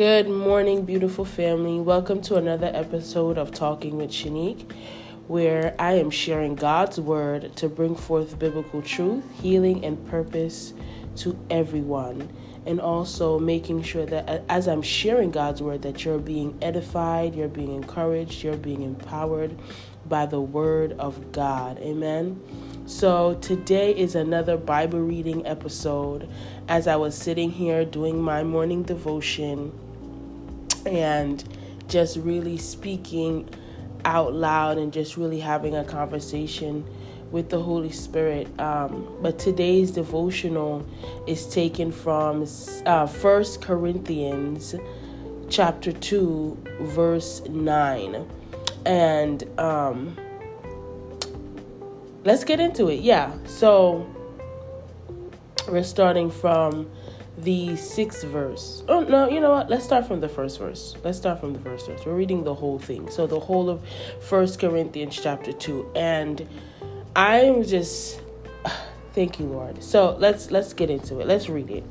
Good morning, beautiful family. Welcome to another episode of Talking with Shanique, where I am sharing God's word to bring forth biblical truth, healing, and purpose to everyone. And also making sure that as I'm sharing God's word, that you're being edified, you're being encouraged, you're being empowered by the word of God. Amen. So, today is another Bible reading episode as I was sitting here doing my morning devotion and just really speaking out loud and just really having a conversation with the Holy Spirit. Um, but today's devotional is taken from uh, 1 Corinthians chapter 2, verse 9. And um, let's get into it. Yeah. So we're starting from the sixth verse. Oh no, you know what? Let's start from the first verse. Let's start from the first verse. We're reading the whole thing. So the whole of First Corinthians chapter two. And I'm just thank you, Lord. So let's let's get into it. Let's read it.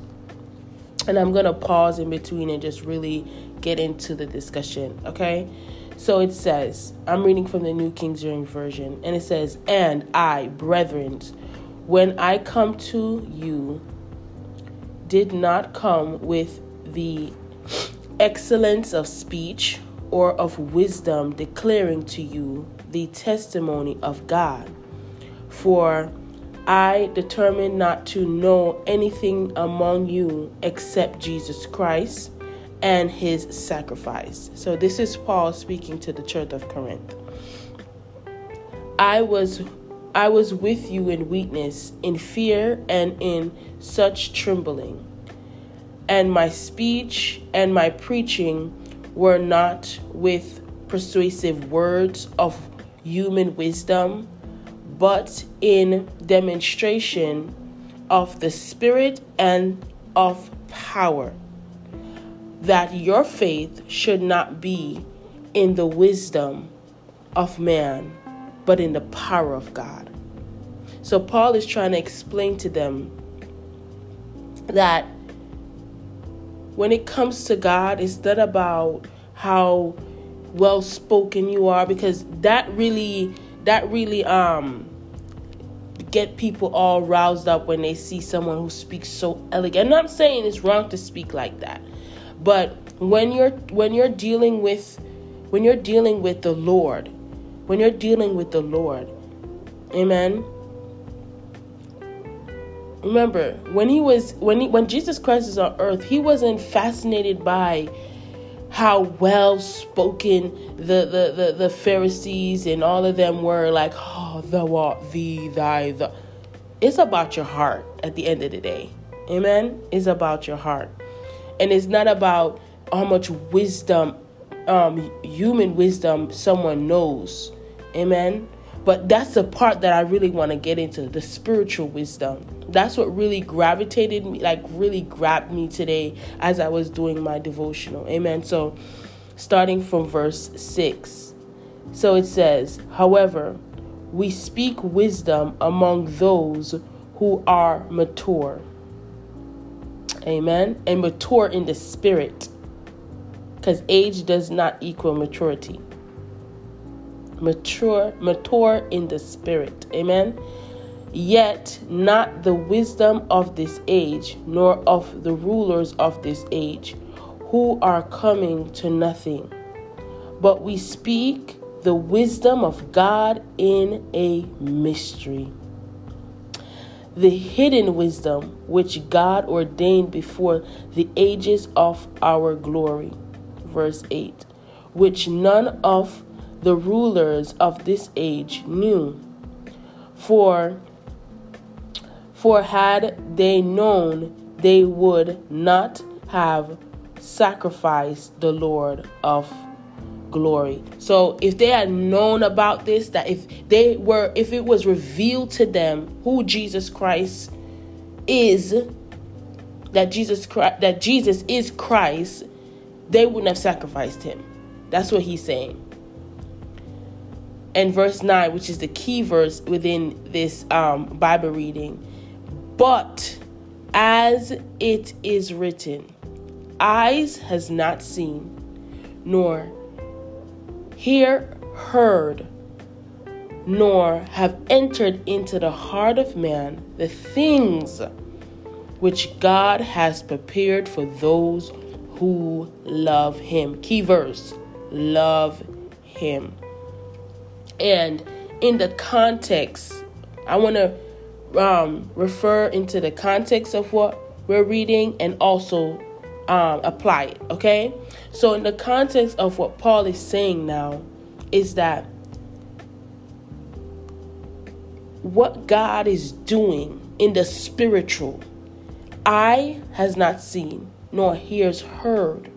And I'm gonna pause in between and just really get into the discussion. Okay. So it says, I'm reading from the New King James Version, and it says, And I, brethren, when I come to you, did not come with the excellence of speech or of wisdom, declaring to you the testimony of God. For I determined not to know anything among you except Jesus Christ and his sacrifice. So this is Paul speaking to the church of Corinth. I was I was with you in weakness, in fear and in such trembling. And my speech and my preaching were not with persuasive words of human wisdom, but in demonstration of the Spirit and of power that your faith should not be in the wisdom of man, but in the power of God. So, Paul is trying to explain to them that when it comes to God, it's not about how well spoken you are, because that really, that really, um, get people all roused up when they see someone who speaks so elegant. I'm not saying it's wrong to speak like that. But when you're when you're dealing with when you're dealing with the Lord, when you're dealing with the Lord, amen. Remember, when he was when he when Jesus Christ is on earth, he wasn't fascinated by how well spoken the, the, the, the Pharisees and all of them were like, oh, thou art thee, thy, the. It's about your heart at the end of the day. Amen? It's about your heart and it's not about how much wisdom um, human wisdom someone knows amen but that's the part that i really want to get into the spiritual wisdom that's what really gravitated me like really grabbed me today as i was doing my devotional amen so starting from verse 6 so it says however we speak wisdom among those who are mature Amen. And mature in the spirit. Because age does not equal maturity. Mature, mature in the spirit. Amen. Yet not the wisdom of this age, nor of the rulers of this age, who are coming to nothing. But we speak the wisdom of God in a mystery the hidden wisdom which God ordained before the ages of our glory. Verse 8 Which none of the rulers of this age knew. For for had they known, they would not have sacrificed the Lord of glory. So if they had known about this, that if they were, if it was revealed to them who Jesus Christ is, that Jesus Christ, that Jesus is Christ, they wouldn't have sacrificed him. That's what he's saying. And verse 9, which is the key verse within this um, Bible reading, but as it is written, eyes has not seen, nor ear heard, nor have entered into the heart of man the things which God has prepared for those who love him. Key verse love him. And in the context, I want to um, refer into the context of what we're reading and also um, apply it. Okay? So, in the context of what Paul is saying now, is that what God is doing in the spiritual, eye has not seen, nor ears heard,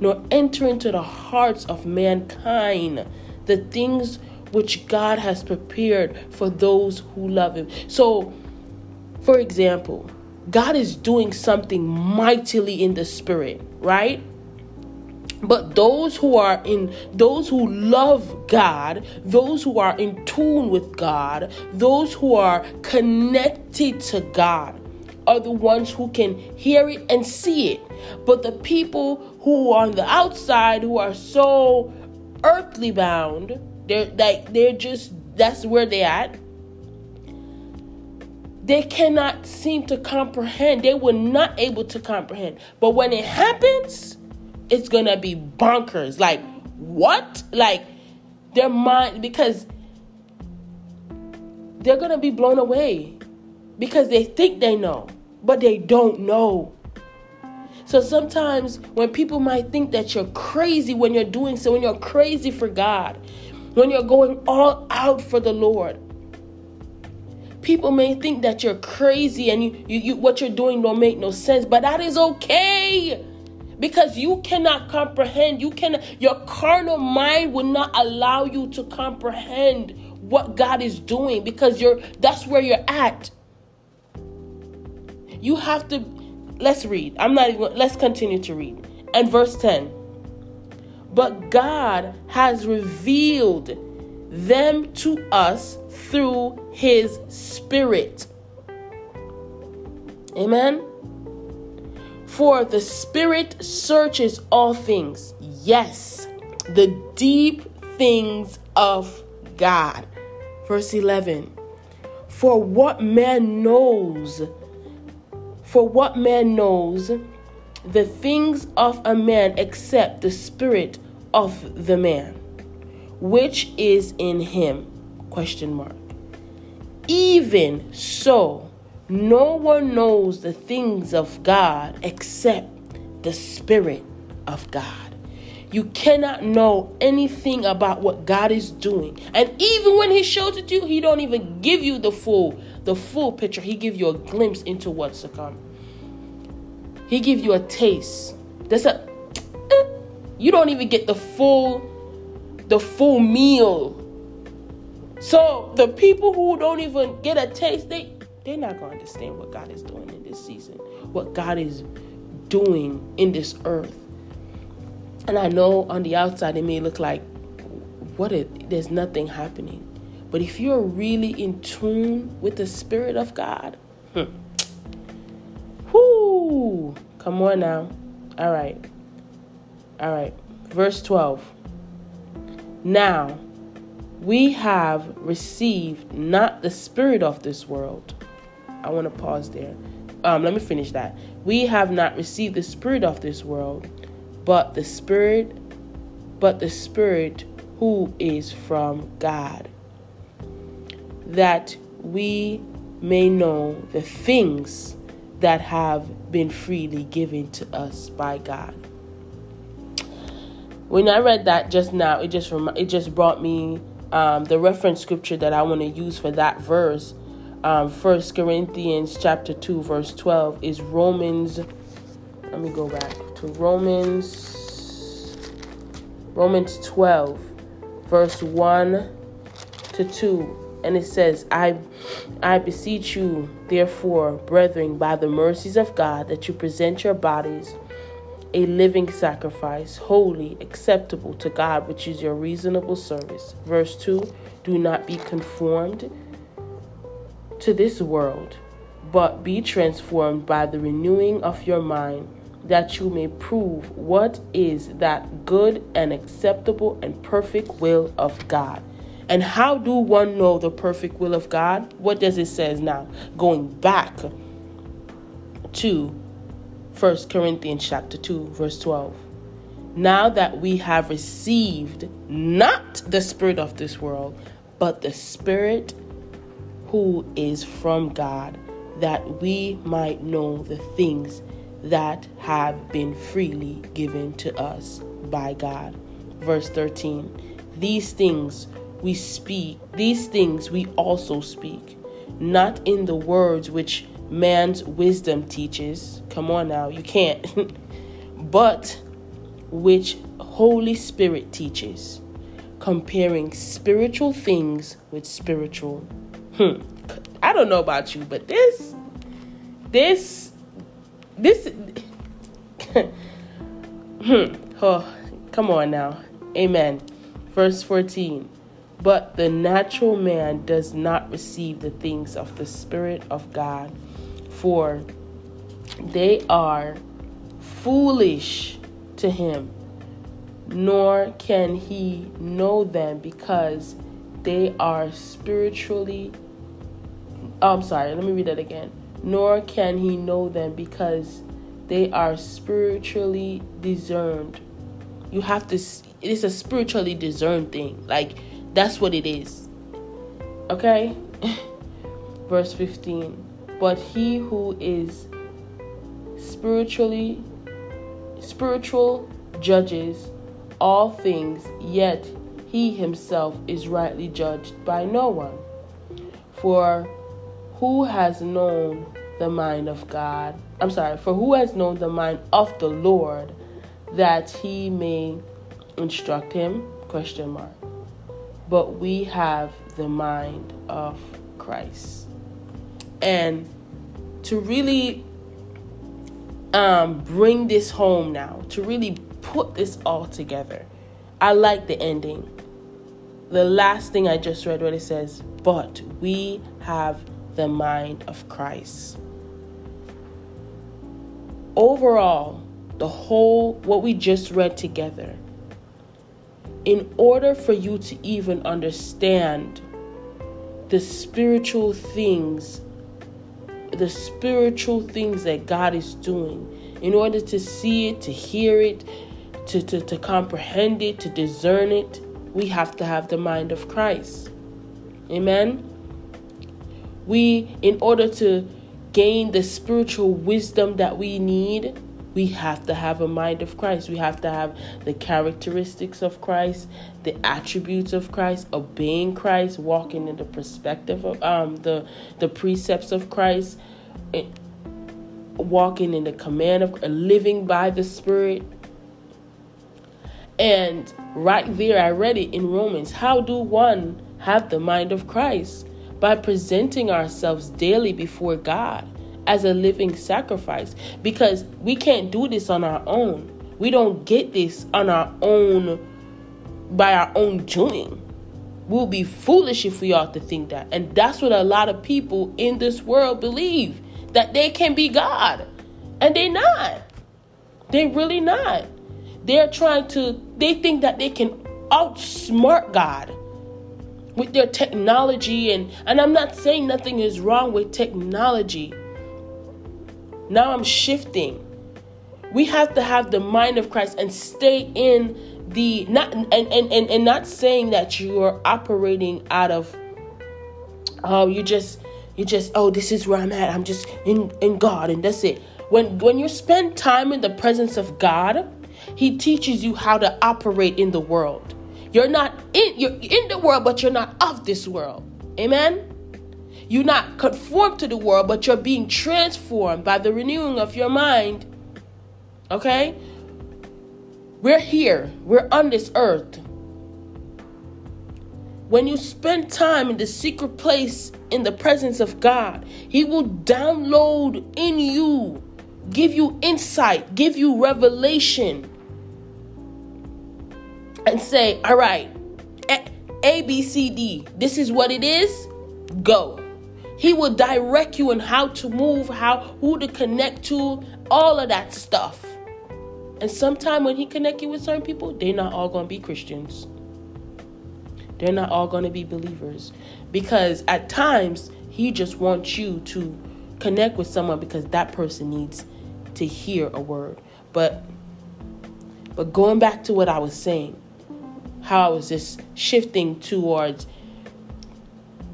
nor enter into the hearts of mankind the things which God has prepared for those who love Him. So, for example, God is doing something mightily in the spirit, right? But those who are in, those who love God, those who are in tune with God, those who are connected to God, are the ones who can hear it and see it. But the people who are on the outside, who are so earthly bound, they're like they're just that's where they're at. They cannot seem to comprehend. They were not able to comprehend. But when it happens, it's gonna be bonkers. Like, what? Like, their mind, because they're gonna be blown away because they think they know, but they don't know. So sometimes when people might think that you're crazy when you're doing so, when you're crazy for God, when you're going all out for the Lord, people may think that you're crazy and you, you, you what you're doing don't make no sense, but that is okay. Because you cannot comprehend. You can your carnal mind will not allow you to comprehend what god is doing because you're that's where you're at. You have to let's read. I'm not even let's continue to read. And verse 10 but god has revealed them to us through his spirit amen for the Spirit searches all things. Yes, the deep things of God. Verse 11 For what man knows, for what man knows the things of a man except the spirit of the man, which is in him? Question mark. Even so, no one knows the things of God except the Spirit of God. You cannot know anything about what God is doing. And even when he shows it to you, he don't even give you the full the full picture. He give you a glimpse into what's to come. He give you a taste. That's a you don't even get the full the full meal. So the people who don't even get a taste, they they're not to understand what God is doing in this season, what God is doing in this earth. And I know on the outside it may look like what it there's nothing happening. But if you're really in tune with the Spirit of God, hmm, whoo, come on now. All right. All right. Verse 12. Now, we have received not the spirit of this world, I want to pause there. Um, let me finish that. We have not received the spirit of this world, but the spirit, but the spirit who is from God, that we may know the things that have been freely given to us by God. When I read that just now, it just rem- it just brought me um, the reference scripture that I want to use for that verse. Um, 1 Corinthians chapter 2 verse 12 is Romans let me go back to Romans Romans 12 verse 1 to 2 and it says I I beseech you therefore brethren by the mercies of God that you present your bodies a living sacrifice holy acceptable to God which is your reasonable service verse 2 do not be conformed to this world, but be transformed by the renewing of your mind, that you may prove what is that good and acceptable and perfect will of God. And how do one know the perfect will of God? What does it says now? Going back to 1 Corinthians chapter 2 verse 12. Now that we have received not the spirit of this world, but the spirit who is from God, that we might know the things that have been freely given to us by God. Verse 13 These things we speak, these things we also speak, not in the words which man's wisdom teaches. Come on now, you can't. but which Holy Spirit teaches, comparing spiritual things with spiritual. Hmm. I don't know about you, but this, this this hmm. oh, come on now. Amen. Verse 14. But the natural man does not receive the things of the Spirit of God, for they are foolish to him, nor can he know them because they are spiritually. Oh, I'm sorry, let me read that again nor can he know them because they are spiritually discerned. You have to, it is a spiritually discerned thing. Like, that's what it is. Okay? Verse 15. But he who is spiritually, spiritual judges all things, yet he himself is rightly judged by no one. For who has known the mind of God? I'm sorry, for who has known the mind of the Lord that he may instruct him? Question mark. But we have the mind of Christ. And to really um, bring this home now, to really put this all together, I like the ending. The last thing I just read, where it says, But we have the mind of Christ. Overall, the whole, what we just read together, in order for you to even understand the spiritual things, the spiritual things that God is doing, in order to see it, to hear it, to, to, to comprehend it, to discern it, we have to have the mind of Christ. Amen we in order to gain the spiritual wisdom that we need we have to have a mind of Christ. We have to have the characteristics of Christ, the attributes of Christ, obeying Christ, walking in the perspective of um the the precepts of Christ, eh, walking in the command of living by the Spirit. And right there, I read it in Romans. How do one have the mind of Christ? by presenting ourselves daily before God as a living sacrifice because we can't do this on our own. We don't get this on our own by our own doing. We'll be foolish if we ought to think that. And that's what a lot of people in this world believe that they can be God. And they're not. They're really not. They're trying to, they think that they can outsmart God with their technology and and I'm not saying nothing is wrong with technology. Now I'm shifting. We have to have the mind of Christ and stay in the not and and and, and not saying that you are operating out of oh you just you just oh this is where I'm at. I'm just in in God and that's it. When when you spend time in the presence of God, he teaches you how to operate in the world. You're not in you're in the world, but you're not of this world. Amen. You're not conformed to the world, but you're being transformed by the renewing of your mind. Okay? We're here. We're on this earth. When you spend time in the secret place in the presence of God, He will download in you, give you insight, give you revelation and say, all right, A, B, C, D, this is what it is, go. He will direct you on how to move, how who to connect to, all of that stuff. And sometime when he connect you with certain people, they're not all gonna be Christians. They're not all gonna be believers. Because at times he just wants you to connect with someone because that person needs to hear a word. But but going back to what I was saying, how I was just shifting towards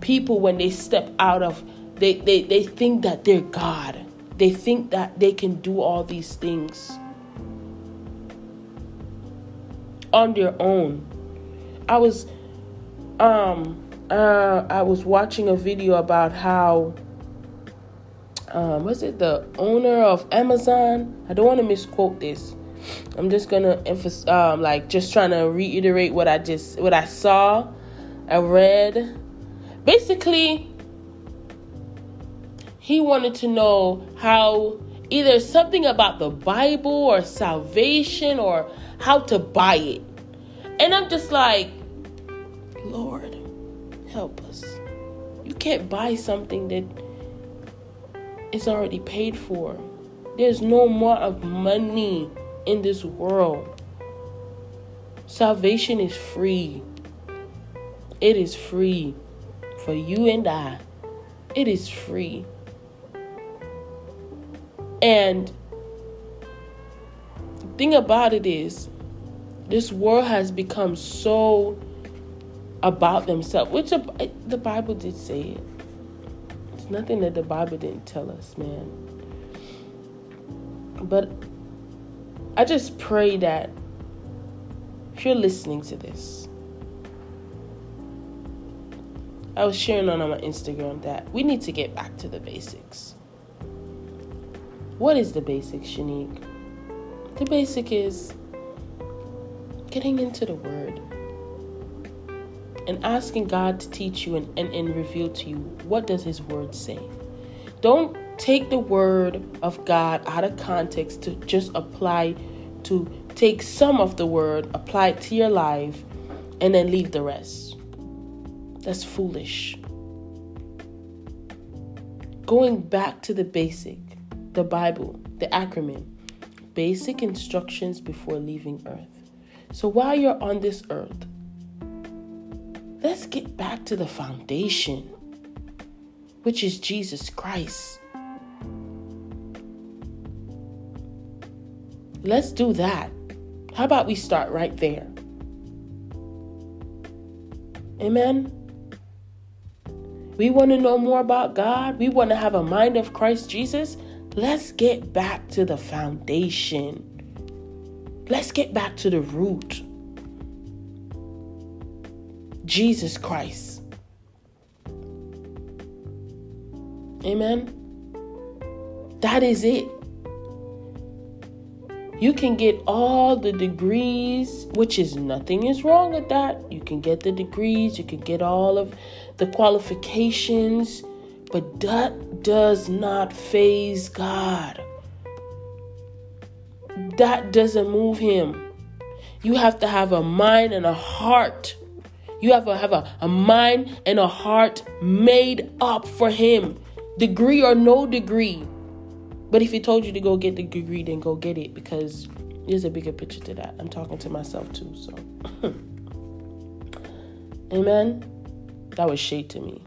people when they step out of they, they, they think that they're God. They think that they can do all these things on their own. I was um uh I was watching a video about how um was it the owner of Amazon? I don't want to misquote this. I'm just gonna emphasize um like just trying to reiterate what I just what I saw, I read. Basically, he wanted to know how either something about the Bible or salvation or how to buy it. And I'm just like, Lord, help us. You can't buy something that is already paid for. There's no more of money in this world. Salvation is free. It is free for you and I. It is free. And the thing about it is, this world has become so about themselves, which the Bible did say it. It's nothing that the Bible didn't tell us, man. But I just pray that if you're listening to this, I was sharing on my Instagram that we need to get back to the basics. What is the basic, Shanique? The basic is getting into the Word and asking God to teach you and, and, and reveal to you what does His Word say. Don't take the Word of God out of context to just apply to take some of the Word, apply it to your life, and then leave the rest. That's foolish. Going back to the basic the Bible, the acronym, basic instructions before leaving earth. So while you're on this earth, let's get back to the foundation, which is Jesus Christ. Let's do that. How about we start right there? Amen. We want to know more about God. We want to have a mind of Christ Jesus. Let's get back to the foundation. Let's get back to the root. Jesus Christ. Amen. That is it. You can get all the degrees, which is nothing is wrong with that. You can get the degrees, you can get all of the qualifications but that does not faze God. That doesn't move him. You have to have a mind and a heart. You have to have a, a mind and a heart made up for him. Degree or no degree. But if he told you to go get the degree, then go get it because there's a bigger picture to that. I'm talking to myself too, so. Amen. That was shade to me.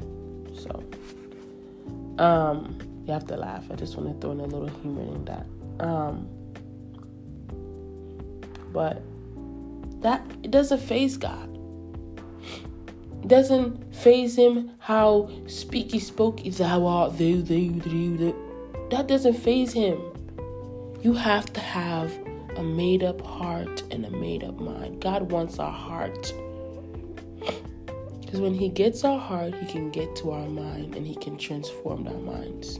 So. Um, you have to laugh. I just want to throw in a little humor in that. Um, but that it doesn't faze God. It doesn't faze him how speaky spokey thou art thou thou thou. That doesn't faze him. You have to have a made up heart and a made up mind. God wants our heart. Because when He gets our heart, He can get to our mind and He can transform our minds.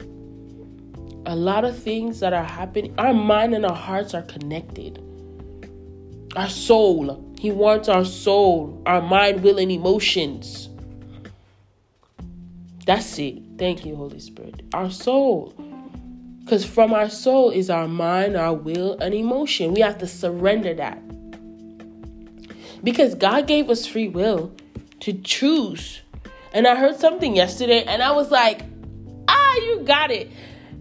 A lot of things that are happening, our mind and our hearts are connected. Our soul, He wants our soul, our mind, will, and emotions. That's it. Thank you, Holy Spirit. Our soul. Because from our soul is our mind, our will, and emotion. We have to surrender that. Because God gave us free will to choose. And I heard something yesterday and I was like, ah, you got it.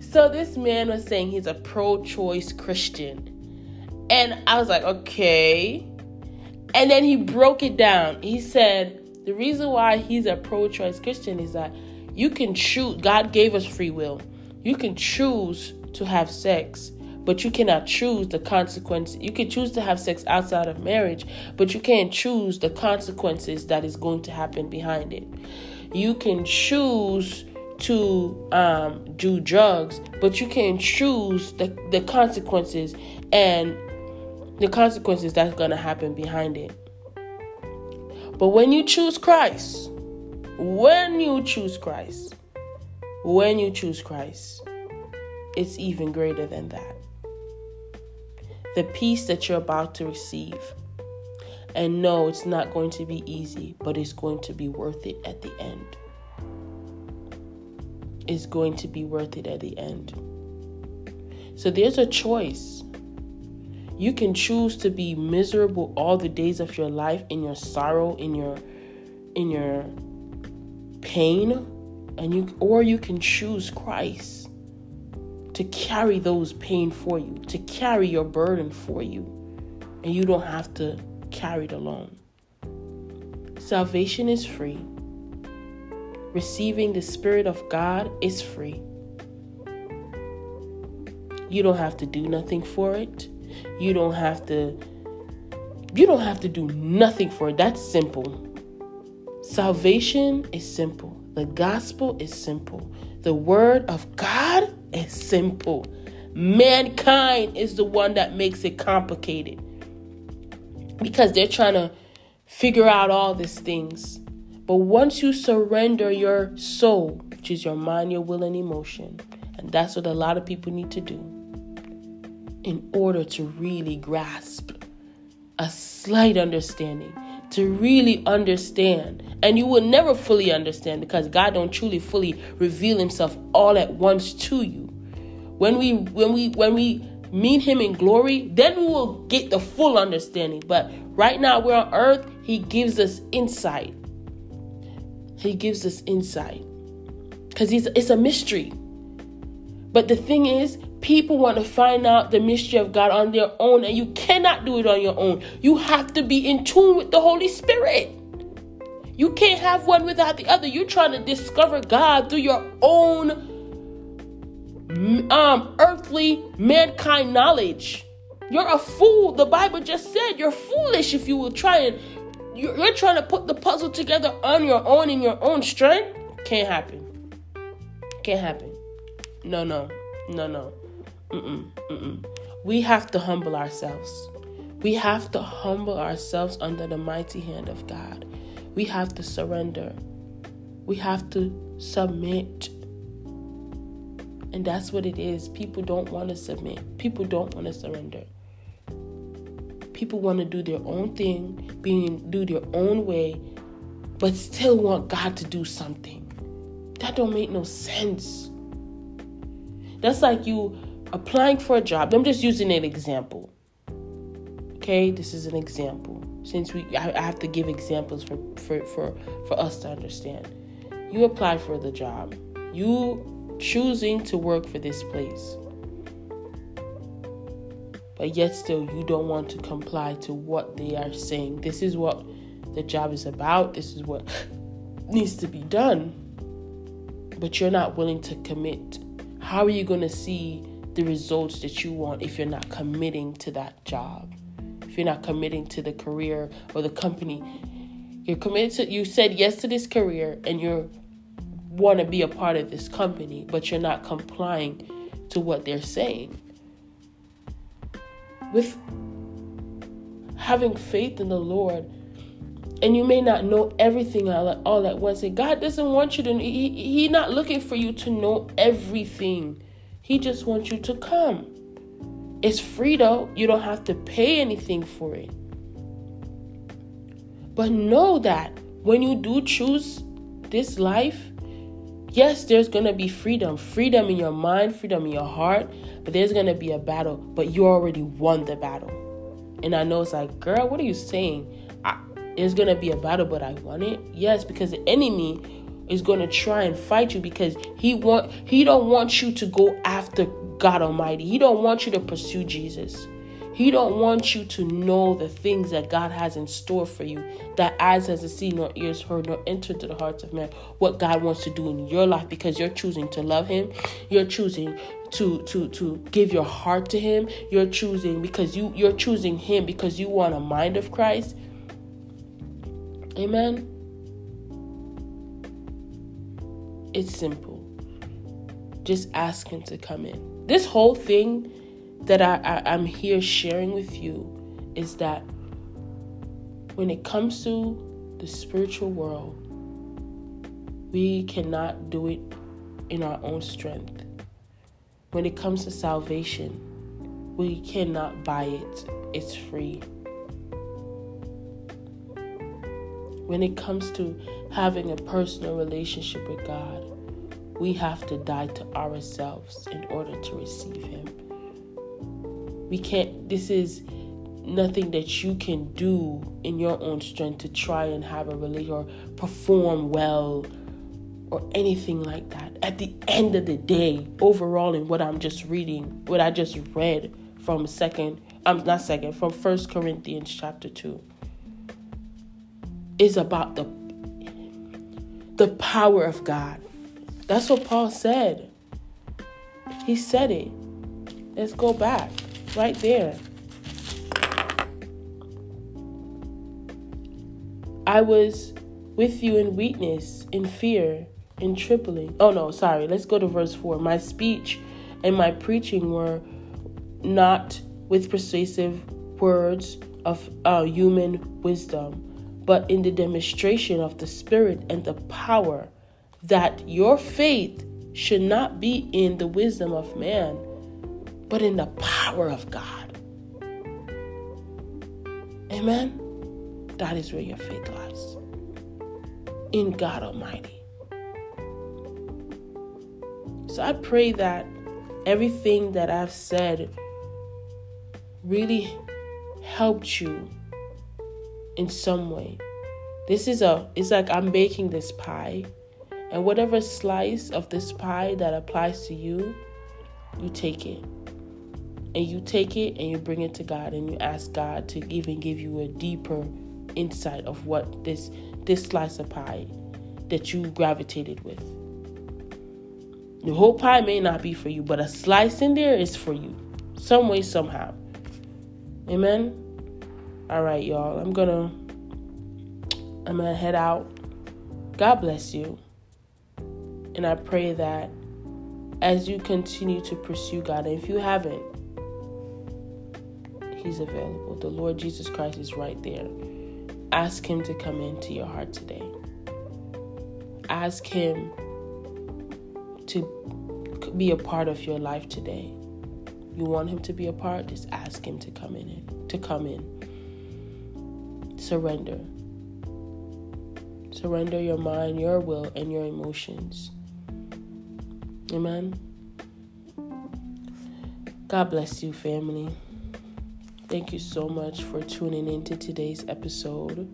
So this man was saying he's a pro choice Christian. And I was like, okay. And then he broke it down. He said, the reason why he's a pro choice Christian is that you can choose, God gave us free will. You can choose to have sex, but you cannot choose the consequences. You can choose to have sex outside of marriage, but you can't choose the consequences that is going to happen behind it. You can choose to um, do drugs, but you can choose the, the consequences and the consequences that's going to happen behind it. But when you choose Christ, when you choose Christ, when you choose Christ, it's even greater than that. The peace that you're about to receive. And no, it's not going to be easy, but it's going to be worth it at the end. It's going to be worth it at the end. So there's a choice. You can choose to be miserable all the days of your life in your sorrow, in your in your pain, and you or you can choose Christ to carry those pain for you, to carry your burden for you, and you don't have to carry it alone. Salvation is free. Receiving the Spirit of God is free. You don't have to do nothing for it. You don't have to you don't have to do nothing for it. That's simple. Salvation is simple. The gospel is simple. The word of God is simple. Mankind is the one that makes it complicated. Because they're trying to figure out all these things. But once you surrender your soul, which is your mind, your will, and emotion, and that's what a lot of people need to do, in order to really grasp a slight understanding to really understand. And you will never fully understand because god don't truly fully reveal himself all at once to you. When we when we when we meet him in glory then we will get the full understanding. But right now we're on earth he gives us insight. He gives us insight. Because it's a mystery. But the thing is People want to find out the mystery of God on their own, and you cannot do it on your own. You have to be in tune with the Holy Spirit. You can't have one without the other. You're trying to discover God through your own um, earthly mankind knowledge. You're a fool. The Bible just said you're foolish if you will try and you're, trying to put the puzzle together on your own in your own strength. Can't happen. Can't happen. No, no, no, no. Mm-mm, mm-mm. We have to humble ourselves. We have to humble ourselves under the mighty hand of God. We have to surrender. We have to submit. And that's what it is. People don't want to submit, people don't want to surrender. People want to do their own thing, being do their own way, but still want God to do something. That don't make no sense. That's like you applying for a job, I'm just using an example. Okay, this is an example. Since we I have to give examples for, for, for, for us to understand. You apply for the job. You choosing to work for this place. But yet still you don't want to comply to what they are saying. This is what the job is about. This is what needs to be done. But you're not willing to commit. How are you going to see the results that you want if you're not committing to that job, if you're not committing to the career or the company. You're committed to, you said yes to this career and you want to be a part of this company, but you're not complying to what they're saying. With having faith in the Lord, and you may not know everything all at, once. And God doesn't want you to. He, he not looking for you to know everything. He just wants you to come. It's free though, you don't have to pay anything for it. But know that when you do choose this life, yes, there's going to be freedom. Freedom in your mind, freedom in your heart, but there's going to be a battle, but you already won the battle. And I know it's like, girl, what are you saying? I, there's going to be a battle, but I won it? Yes, because the enemy is going to try and fight you because he want he don't want you to go after God Almighty. He don't want you to pursue Jesus. He don't want you to know the things that God has in store for you, that eyes hasn't seen nor ears heard nor entered to the hearts of man. What God wants to do in your life because you're choosing to love Him, you're choosing to to to give your heart to Him. You're choosing because you you're choosing Him because you want a mind of Christ. Amen. It's simple. Just ask Him to come in. This whole thing that I, I, I'm here sharing with you is that when it comes to the spiritual world, we cannot do it in our own strength. When it comes to salvation, we cannot buy it, it's free. When it comes to having a personal relationship with God, we have to die to ourselves in order to receive Him. We can't, this is nothing that you can do in your own strength to try and have a relationship or perform well or anything like that. At the end of the day, overall, in what I'm just reading, what I just read from second, I'm um, not second, from First Corinthians chapter two, is about the the power of God. That's what Paul said. He said it. Let's go back right there. I was with you in weakness, in fear, in tripling. Oh no, sorry. Let's go to verse 4. My speech and my preaching were not with persuasive words of uh, human wisdom, but in the demonstration of the Spirit and the power, that your faith should not be in the wisdom of man, but in the power of God. Amen. That is where your faith lies. In God Almighty. So I pray that everything that I've said really helped you in some way. This is a it's like I'm baking this pie and whatever slice of this pie that applies to you, you take it and you take it and you bring it to God and you ask God to even give you a deeper insight of what this this slice of pie that you gravitated with. The whole pie may not be for you, but a slice in there is for you. Some way, somehow. Amen. All right, y'all. I'm gonna I'm gonna head out. God bless you. And I pray that as you continue to pursue God, and if you haven't, He's available. The Lord Jesus Christ is right there. Ask Him to come into your heart today. Ask Him to be a part of your life today. You want Him to be a part? Just ask Him to come in. To come in. Surrender. Surrender your mind, your will, and your emotions. Amen. God bless you, family. Thank you so much for tuning into today's episode.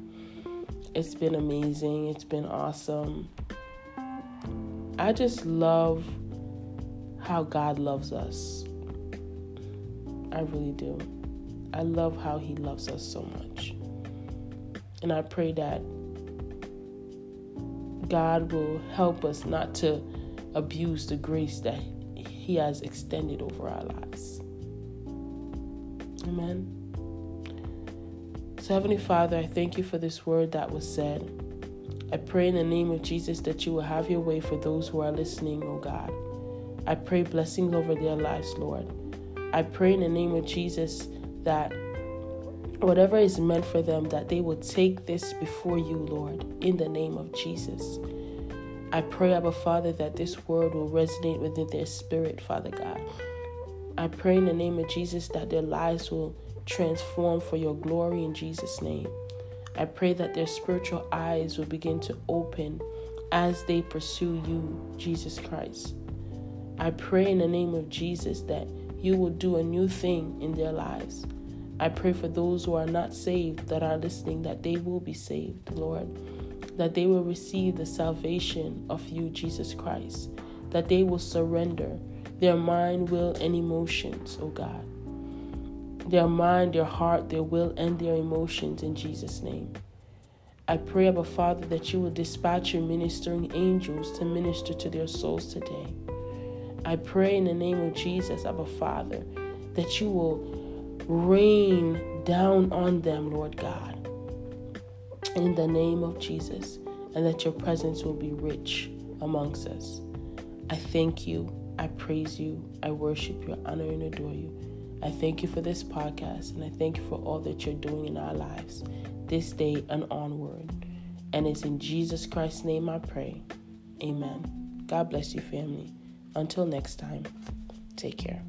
It's been amazing, it's been awesome. I just love how God loves us. I really do. I love how He loves us so much. And I pray that God will help us not to abuse the grace that He has extended over our lives. Amen. So, Heavenly Father, I thank you for this word that was said. I pray in the name of Jesus that you will have your way for those who are listening, oh God. I pray blessings over their lives, Lord. I pray in the name of Jesus that whatever is meant for them, that they will take this before you, Lord, in the name of Jesus. I pray, Abba Father, that this word will resonate within their spirit, Father God. I pray in the name of Jesus that their lives will transform for your glory in Jesus' name. I pray that their spiritual eyes will begin to open as they pursue you, Jesus Christ. I pray in the name of Jesus that you will do a new thing in their lives. I pray for those who are not saved that are listening that they will be saved, Lord. That they will receive the salvation of you, Jesus Christ. That they will surrender their mind, will, and emotions, oh God. their mind, their heart, their will, and their emotions in Jesus' name. I pray, Abba Father, that you will dispatch your ministering angels to minister to their souls today. I pray in the name of Jesus, Abba Father, that you will rain down on them, Lord God, in the name of Jesus, and that your presence will be rich amongst us. I thank you, I praise you, I worship you, I honor and adore you. I thank you for this podcast, and I thank you for all that you're doing in our lives this day and onward. And it's in Jesus Christ's name I pray. Amen. God bless you, family. Until next time, take care.